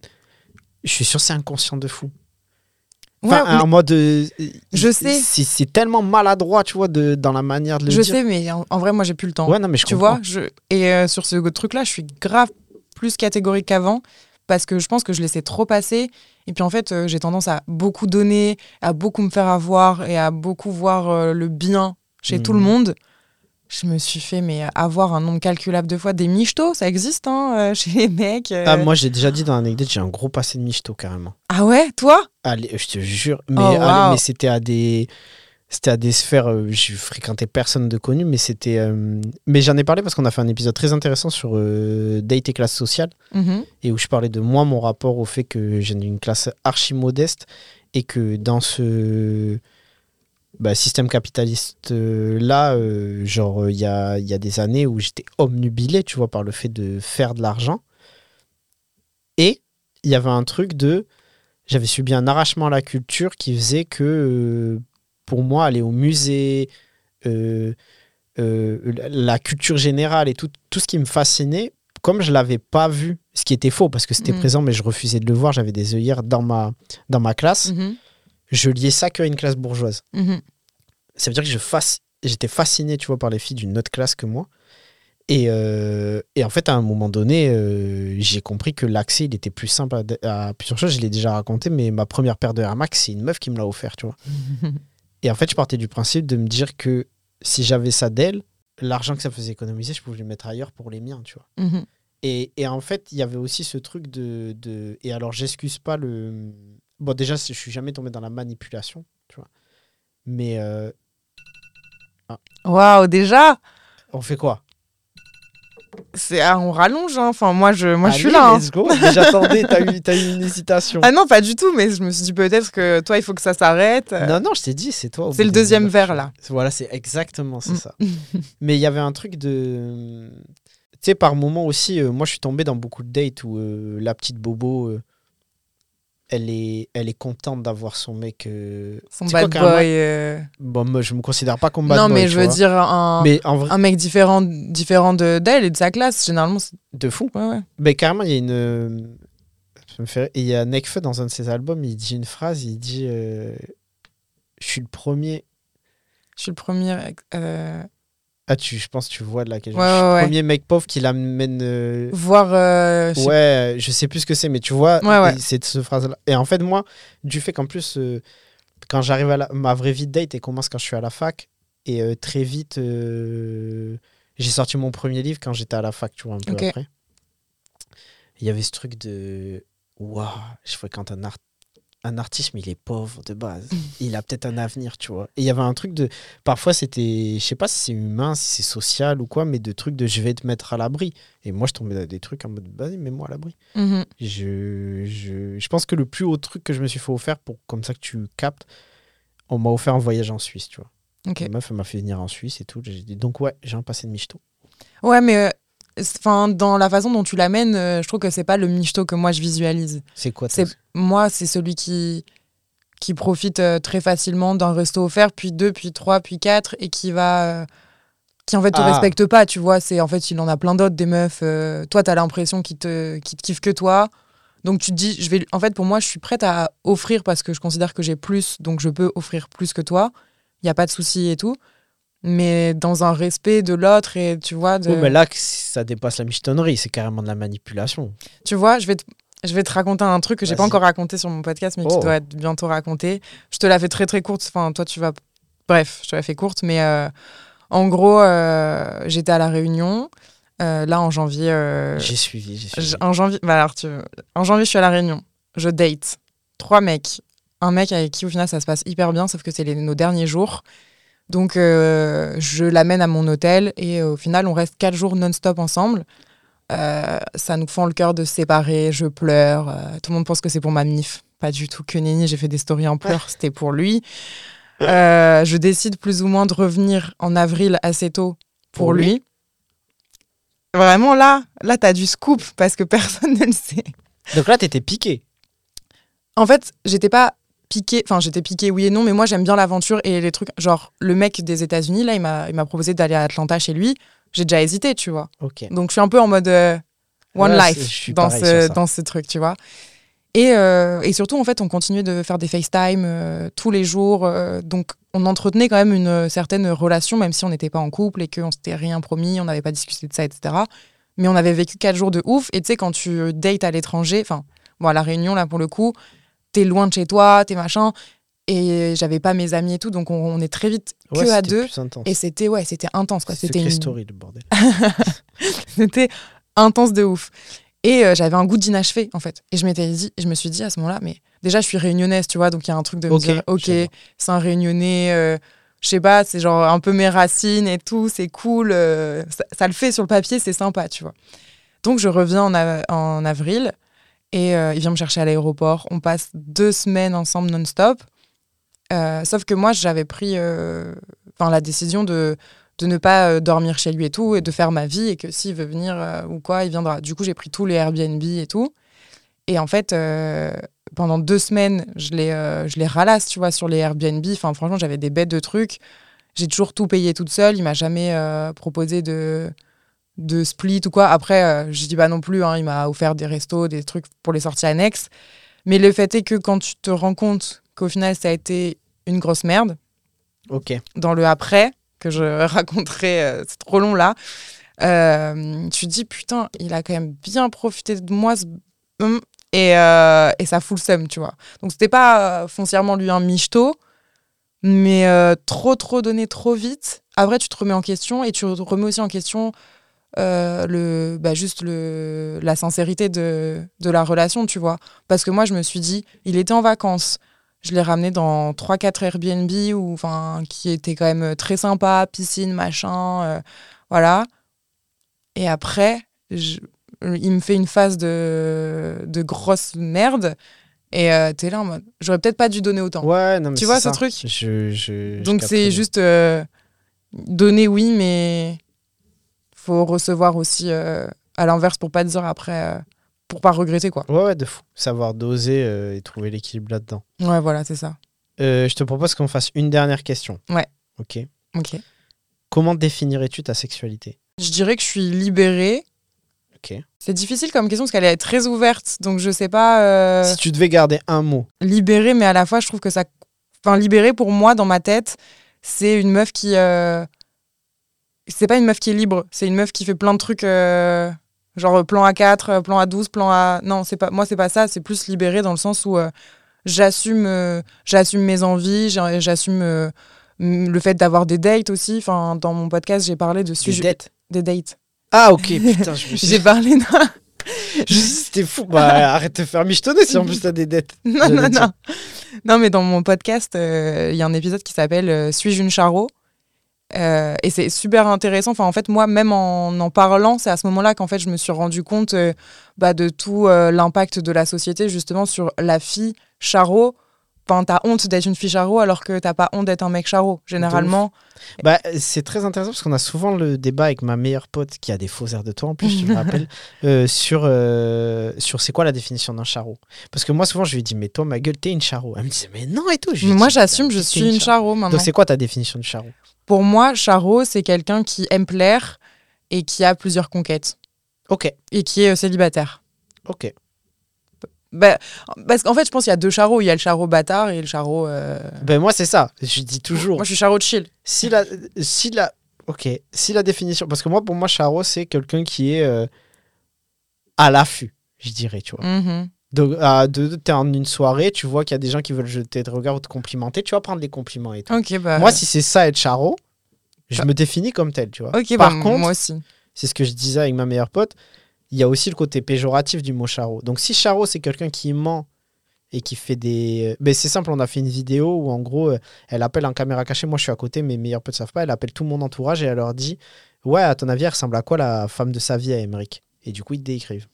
je suis sûr, c'est inconscient de fou. Ouais, Enfin, mais en mode. euh, Je sais. C'est, c'est tellement maladroit, tu vois, de, dans la manière de le je dire. sais, mais en, en vrai, moi, j'ai plus le temps. Ouais, non, mais je tu comprends. vois, je... et euh, sur ce truc-là, je suis grave plus catégorique qu'avant parce que je pense que je laissais trop passer. Et puis en fait, euh, j'ai tendance à beaucoup donner, à beaucoup me faire avoir et à beaucoup voir le bien chez tout le Mhm. monde. Je me suis fait mais avoir un nombre calculable de fois des michtos, ça existe hein, euh, chez les mecs. euh. Ah, moi, j'ai déjà dit dans l'anecdote, j'ai un gros passé de michto carrément. Ah ouais, toi? Allez, je te jure. Mais, Oh, allez, mais c'était à des. C'était à des sphères. euh, je fréquentais personne de connu, mais c'était. euh, Mais j'en ai parlé parce qu'on a fait un épisode très intéressant sur euh, date et classe sociale, Mhm. et où je parlais de moi, mon rapport au fait que j'ai une classe archi modeste, et que dans ce. Bah, système capitaliste euh, là, euh, genre il y a, y a des années où j'étais omnubilé, tu vois, par le fait de faire de l'argent. Et il y avait un truc de... J'avais subi un arrachement à la culture qui faisait que euh, pour moi, aller au musée, la culture générale et tout, tout ce qui me fascinait, comme je l'avais pas vu, ce qui était faux parce que c'était Mhm. présent, mais je refusais de le voir, j'avais des œillères dans ma, dans ma classe, Mhm. Je liais ça qu'à une classe bourgeoise. Mhm. Ça veut dire que je fasc- j'étais fasciné, tu vois, par les filles d'une autre classe que moi. Et, euh, et en fait, à un moment donné, euh, j'ai compris que l'accès, il était plus simple à, à plusieurs choses. Je l'ai déjà raconté, mais ma première paire de Air Max, c'est une meuf qui me l'a offert, tu vois. Et en fait, je partais du principe de me dire que si j'avais ça d'elle, l'argent que ça faisait économiser, je pouvais le mettre ailleurs pour les miens, tu vois. Mhm. Et, et en fait, il y avait aussi ce truc de. de et alors, j'excuse pas le. Bon, déjà, je suis jamais tombé dans la manipulation, tu vois. Mais euh, Waouh, déjà? On fait quoi? C'est ah, on rallonge hein. enfin moi je moi je suis là hein. Let's go. Mais J'attendais, t'as eu, t'as eu une hésitation. ah non pas du tout mais je me suis dit peut-être que toi il faut que ça s'arrête Non, non, je t'ai dit, c'est toi. c'est le deuxième verre, là. Voilà, c'est exactement c'est Mm. ça. Mais il y avait un truc de. Tu sais, par moment aussi, euh, moi je suis tombé dans beaucoup de dates où euh, la petite Bobo, euh, elle, est, elle est contente d'avoir son mec. euh, son quoi, bad boy euh. Bon, moi je me considère pas comme bad non boy, mais tu je veux vois. dire un, Mais en vrai, un mec différent différent de d'elle et de sa classe généralement c'est- de fou. ouais ouais Mais carrément, il y a une. fait- Il y a Nekfeu dans un de ses albums, il dit une phrase il dit euh, Je suis le premier. je suis le premier Ah, tu, je pense que tu vois de laquelle Ouais, je suis ouais, le premier mec pauvre qui l'amène. euh, voir euh, Ouais, je sais plus ce que c'est, mais tu vois, Ouais, ouais. c'est cette phrase-là. Et en fait, moi, du fait qu'en plus, euh, quand j'arrive à la... ma vraie vie de date, elle commence quand je suis à la fac. Et très vite, j'ai sorti mon premier livre quand j'étais à la fac, tu vois, un peu après. Il y avait ce truc de. Waouh, je fréquente un, art... un artiste, mais il est pauvre de base. il a peut-être un avenir, tu vois. Et il y avait un truc de. Parfois, c'était. Je sais pas si c'est humain, si c'est social ou quoi, mais de trucs de je vais te mettre à l'abri. Et moi, je tombais dans des trucs en mode, vas-y, mets-moi à l'abri. Mhm. Je, je, je pense que le plus haut truc que je me suis fait offert, pour comme ça que tu captes, on m'a offert un voyage en Suisse, tu vois. ok La meuf, elle m'a fait venir en Suisse et tout. J'ai dit, donc ouais, j'ai un passé de michto. ouais mais euh, enfin dans la façon dont tu l'amènes euh, je trouve que c'est pas le michto que moi je visualise. C'est quoi c'est moi c'est celui qui qui profite euh, très facilement d'un resto offert puis deux puis trois puis quatre et qui va euh, qui en fait te Ah. respecte pas tu vois. C'est en fait il en a plein d'autres des meufs toi t'as l'impression qu'il te qu'il te kiffe que toi. Donc tu te dis je vais en fait pour moi je suis prête à offrir parce que je considère que j'ai plus donc je peux offrir plus que toi. Il y a pas de souci et tout mais dans un respect de l'autre et tu vois de... Ouais, mais là, ça dépasse la michetonnerie, c'est carrément de la manipulation. Tu vois, je vais te, je vais te raconter un truc que j'ai pas encore raconté sur mon podcast, mais qui Oh. doit être bientôt raconté. Je te la fais très très courte. Enfin, toi, tu vas. Bref, je te la fais courte, mais euh, en gros, euh, j'étais à la Réunion. euh, là, en janvier. J'ai suivi, j'ai suivi. en janvier. bah alors, tu... En janvier, je suis à la Réunion. Je date trois mecs. Un mec avec qui, au final, ça se passe hyper bien, sauf que c'est nos derniers jours. Donc, euh, je l'amène à mon hôtel et euh, au final, on reste quatre jours non-stop ensemble. Euh, ça nous fend le cœur de se séparer. Je pleure. tout le monde pense que c'est pour ma mif. Pas du tout que nenni. J'ai fait des stories en pleurs. C'était pour lui. Je décide plus ou moins de revenir en avril assez tôt pour, Pour lui. lui. Vraiment là, là t'as du scoop parce que personne ne le sait. Donc là, t'étais piqué. En fait, j'étais pas enfin j'étais piquée oui et non, mais moi j'aime bien l'aventure et les trucs. Genre le mec des États-Unis là, il m'a proposé d'aller à Atlanta chez lui. J'ai déjà hésité, tu vois. Donc je suis un peu en mode euh, one Ouais, life dans ce dans ce truc, tu vois. Et, euh, et surtout en fait, on continuait de faire des FaceTime euh, tous les jours, donc on entretenait quand même une certaine relation, même si on n'était pas en couple et qu'on s'était rien promis, on n'avait pas discuté de ça, etc. Mais on avait vécu quatre jours de ouf. Et tu sais, quand tu dates à l'étranger, enfin, bon, à La Réunion, là, pour le coup, t'es loin de chez toi, t'es machin. Et j'avais pas mes amis et tout, donc on, on est très vite que à deux. Et c'était, ouais, c'était intense, quoi. C'était une... story, le bordel. C'était intense de ouf. Et euh, j'avais un goût d'inachevé, en fait. Et je m'étais dit, je me suis dit à ce moment-là, mais déjà, je suis réunionnaise, tu vois, donc il y a un truc de me dire, ok, c'est un réunionnais, euh, je sais pas, c'est genre un peu mes racines et tout, c'est cool, euh, ça, ça le fait sur le papier, c'est sympa, tu vois. Donc je reviens en, av- en avril et euh, il vient me chercher à l'aéroport. On passe deux semaines ensemble non-stop. Euh, sauf que moi, j'avais pris euh, enfin la décision de, de ne pas dormir chez lui et tout, et de faire ma vie, et que s'il veut venir ou quoi, il viendra. Du coup, j'ai pris tous les Airbnb et tout. Et en fait, pendant deux semaines, je les, je les ralasse, tu vois, sur les Airbnb. Enfin, franchement, j'avais des bêtes de trucs. J'ai toujours tout payé toute seule. Il m'a jamais proposé de, de split ou quoi. Après, euh, je dis pas non plus. hein, il m'a offert des restos, des trucs pour les sorties annexes. Mais le fait est que quand tu te rends compte qu'au final, ça a été une grosse merde, Ok. dans le après, que je raconterai, euh, c'est trop long là, euh, tu te dis putain, il a quand même bien profité de moi. ce- hum, Et, et ça fout le seum, tu vois. Donc c'était pas foncièrement lui un michto, mais trop trop donné trop vite. Après, tu te remets en question et tu te remets aussi en question euh, le, bah, juste le, la sincérité de, de la relation, tu vois. Parce que moi, je me suis dit, il était en vacances. Je l'ai ramené dans 3-4 Airbnb enfin, qui étaient quand même très sympas, piscine, machin, euh, voilà. Et après, je- il me fait une phase de, de grosse merde. Et euh, t'es là en mode, j'aurais peut-être pas dû donner autant. Ouais, non, mais Tu vois ce truc? Je, je- je Donc c'est juste euh, donner oui, mais faut recevoir aussi euh, à l'inverse pour pas dire après, euh, pour pas regretter quoi. Ouais, ouais, de fou. Savoir doser euh, et trouver l'équilibre là-dedans. Ouais, voilà, c'est ça. Euh, je te propose qu'on fasse une dernière question. Ouais. Ok. Ok. Comment définirais-tu ta sexualité? Je dirais que je suis libérée. Ok. C'est difficile comme question parce qu'elle est très ouverte, donc je sais pas. euh, Si tu devais garder un mot. libérée, mais à la fois, je trouve que ça. Enfin, libérée pour moi, dans ma tête, c'est une meuf qui. Euh, C'est pas une meuf qui est libre, c'est une meuf qui fait plein de trucs. euh, Genre plan A4, euh, plan A12, plan A. Non, c'est pas... moi, c'est pas ça, c'est plus libérée dans le sens où euh, j'assume euh, j'assume mes envies, j'a- j'assume euh, le fait d'avoir des dates aussi. Enfin, dans mon podcast, j'ai parlé de Des sujet- dettes des dates. Ah, ok, putain, je me suis J'ai parlé. Je- C'était fou. Bah, arrête de faire michetonner si en plus t'as des dettes. non, non, non. Non, mais dans mon podcast, euh, il y a un épisode qui s'appelle euh, Suis-je une charo Euh, Et c'est super intéressant. Enfin, en fait, moi, même en en parlant, c'est à ce moment-là qu'en fait, je me suis rendu compte euh, bah, de tout euh, l'impact de la société, justement, sur la fille charo. Enfin, t'as honte d'être une fille charo alors que t'as pas honte d'être un mec charo. Généralement, Bah, c'est très intéressant parce qu'on a souvent le débat avec ma meilleure pote qui a des faux airs de toi en plus, je me rappelle, euh, sur, euh, sur c'est quoi la définition d'un charreau. Parce que moi, souvent, je lui dis, mais toi, ma gueule, t'es une charreau. Elle me disait, mais non et tout. Je Mais moi, j'assume, je suis une charo maintenant. Donc, c'est quoi ta définition de charreau? Pour moi, charo, c'est quelqu'un qui aime plaire et qui a plusieurs conquêtes Ok, et qui est euh, célibataire. ok. Bah, parce qu'en fait, je pense qu'il y a deux charros. Il y a le charreau bâtard et le charreau. euh, Ben, moi, c'est ça. Je dis toujours. Moi, je suis charreau de chill. si la, si la, ok, si la définition, parce que moi, pour moi, charreau, c'est quelqu'un qui est euh, à l'affût, je dirais, tu vois. Mhm. Donc, à deux, t'es en une soirée, tu vois qu'il y a des gens qui veulent jeter des regards ou te complimenter, tu vas prendre les compliments et tout. Bah. Moi, si c'est ça être charreau, je Bah. me définis comme tel, tu vois. Par bah, contre, moi aussi. c'est ce que je disais avec ma meilleure pote, il y a aussi le côté péjoratif du mot charreau. Donc, si charreau, c'est quelqu'un qui ment et qui fait des. Ben, c'est simple, on a fait une vidéo où en gros, euh, elle appelle en caméra cachée. Moi, je suis à côté, mes meilleurs potes ne savent pas. Elle appelle tout mon entourage et elle leur dit Ouais, à ton avis, elle ressemble à quoi la femme de sa vie à Emmerich Et du coup, ils décrivent.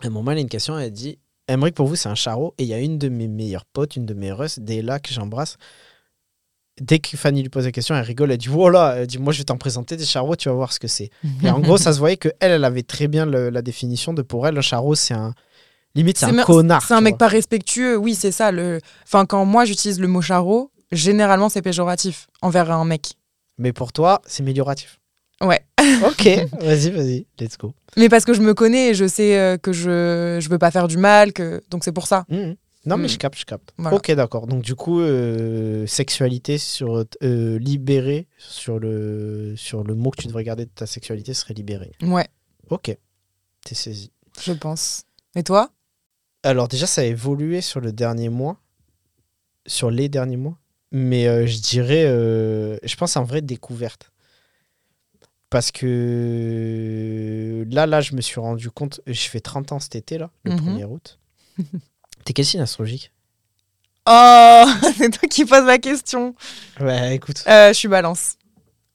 À un moment, elle a une question elle dit Emmerich, pour vous, c'est un charreau. Et il y a une de mes meilleures potes, une de mes russes, Déla, que j'embrasse. Dès que Fanny lui pose la question, elle rigole. Elle dit Voilà, elle dit Moi, je vais t'en présenter des charreaux, tu vas voir ce que c'est. Et en gros, ça se voyait que elle, elle avait très bien le- la définition de pour elle, un charreau, c'est un. Limite, c'est un me- connard. C'est un mec vois. pas respectueux. Oui, c'est ça. Le... Enfin, quand moi, j'utilise le mot charreau, généralement, c'est péjoratif envers un mec. Mais pour toi, c'est amélioratif. Ouais. Ok, vas-y, vas-y, let's go. Mais parce que je me connais et je sais euh, que je je veux pas faire du mal, que donc c'est pour ça. Mhm. Non, mais Mm. je capte, je capte. Voilà. Ok, d'accord. Donc, du coup, euh, sexualité sur. euh, libéré sur le, sur le mot que tu devrais garder de ta sexualité serait libéré. Ouais, Ok, t'es saisi. je pense. Et toi? Alors, déjà, ça a évolué sur le dernier mois, sur les derniers mois. Mais euh, je dirais, je pense en vraie découverte. Parce que là, là, je me suis rendu compte, je fais 30 ans cet été, là, le Mhm. 1er août. T'es quel signe astrologique Oh, c'est toi qui poses la question. Ouais, écoute. Euh, je suis balance.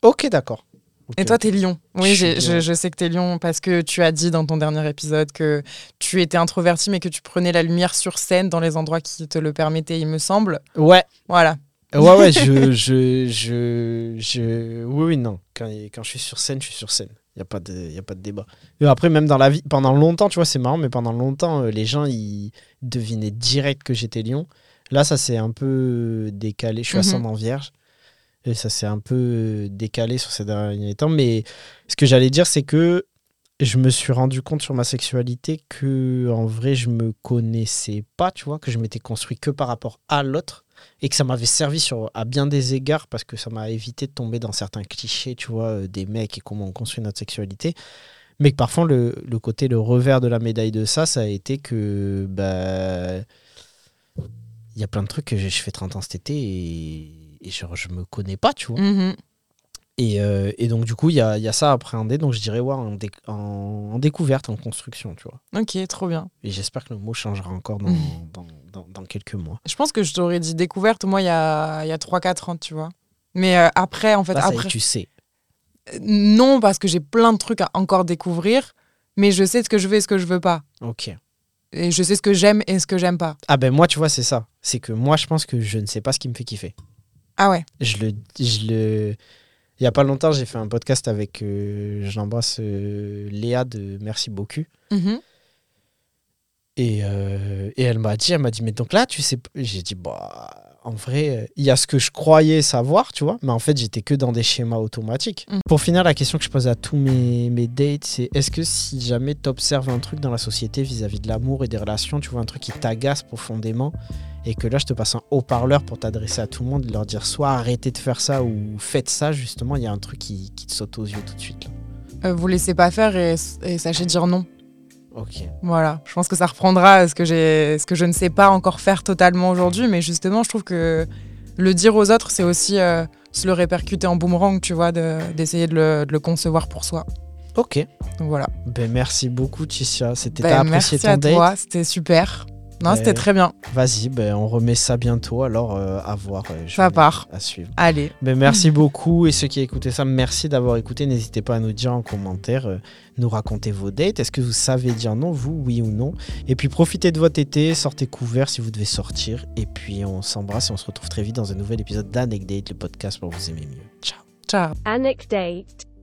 Ok, d'accord. Et toi, t'es lion. Oui, Je sais que t'es lion parce que tu as dit dans ton dernier épisode que tu étais introverti mais que tu prenais la lumière sur scène dans les endroits qui te le permettaient, il me semble. Ouais. Voilà. Ouais, ouais, je, je, je, je- Oui, oui, non. Quand, quand je suis sur scène, je suis sur scène. Il n'y a, pas de- y a pas de débat. Et après, même dans la vie, pendant longtemps, tu vois, c'est marrant, mais pendant longtemps, euh, les gens, ils devinaient direct que j'étais lion. Là, ça s'est un peu décalé. Je suis Mhm. ascendant vierge. Et ça s'est un peu décalé sur ces derniers temps. Mais ce que j'allais dire, c'est que je me suis rendu compte sur ma sexualité que, en vrai, je me connaissais pas, tu vois, que je m'étais construit que par rapport à l'autre et que ça m'avait servi sur, à bien des égards parce que ça m'a évité de tomber dans certains clichés, tu vois, euh, des mecs et comment on construit notre sexualité. Mais que parfois, le, le côté, le revers de la médaille de ça, ça a été que, bah, il y a plein de trucs que je, je fais 30 ans cet été et, et genre, je me connais pas, tu vois. Mhm. Et, euh, et donc, du coup, il y a, il y a ça à appréhender. Donc, je dirais, ouais, en, dé- en- en découverte, en construction, tu vois. Ok, trop bien. Et j'espère que le mot changera encore dans, dans, dans- dans quelques mois. Je pense que je t'aurais dit découverte, moi, il y a, y a 3-4 ans, tu vois. Mais euh, après, en fait, ça est, après. tu sais. Euh, Non, parce que j'ai plein de trucs à encore découvrir, mais je sais ce que je veux et ce que je veux pas. Ok. Et je sais ce que j'aime et ce que j'aime pas. Ah ben moi, tu vois, c'est ça. C'est que moi, je pense que je ne sais pas ce qui me fait kiffer. Ah ouais. Je le, je le... Il y a pas longtemps, j'ai fait un podcast avec, euh, j'embrasse euh, Léa de Merci beaucoup. Mhm. Et, euh, et elle m'a dit, elle m'a dit, mais donc là, tu sais, j'ai dit, bah, en vrai, euh, il y a ce que je croyais savoir, tu vois, mais en fait, j'étais que dans des schémas automatiques. Mm. Pour finir, la question que je pose à tous mes, mes dates, c'est est-ce que si jamais tu observes un truc dans la société vis-à-vis de l'amour et des relations, tu vois, un truc qui t'agace profondément, et que là, je te passe un haut-parleur pour t'adresser à tout le monde, leur dire soit arrêtez de faire ça ou faites ça, justement, il y a un truc qui, qui te saute aux yeux tout de suite. Là. Euh, vous laissez pas faire et, et sachez dire non. Ok. Voilà. Je pense que ça reprendra ce que, j'ai, ce que je ne sais pas encore faire totalement aujourd'hui, mais justement, je trouve que le dire aux autres, c'est aussi euh, se le répercuter en boomerang, tu vois, de- d'essayer de le, de le concevoir pour soi. Ok. Donc voilà. Ben, merci beaucoup, Tissia. C'était Ben, apprécié merci ton à date toi, c'était super. Non, c'était très bien. Vas-y, ben, on remet ça bientôt, alors euh, à voir. euh, je Ça part. À suivre. Allez. Ben, merci beaucoup et ceux qui écoutaient ça, merci d'avoir écouté. N'hésitez pas à nous dire en commentaire, euh, nous raconter vos dates. Est-ce que vous savez dire non, vous, oui ou non? Et puis profitez de votre été, sortez couvert si vous devez sortir. Et puis on s'embrasse et on se retrouve très vite dans un nouvel épisode d'Anecdate, le podcast pour vous aimer mieux. Ciao Ciao. Anecdate.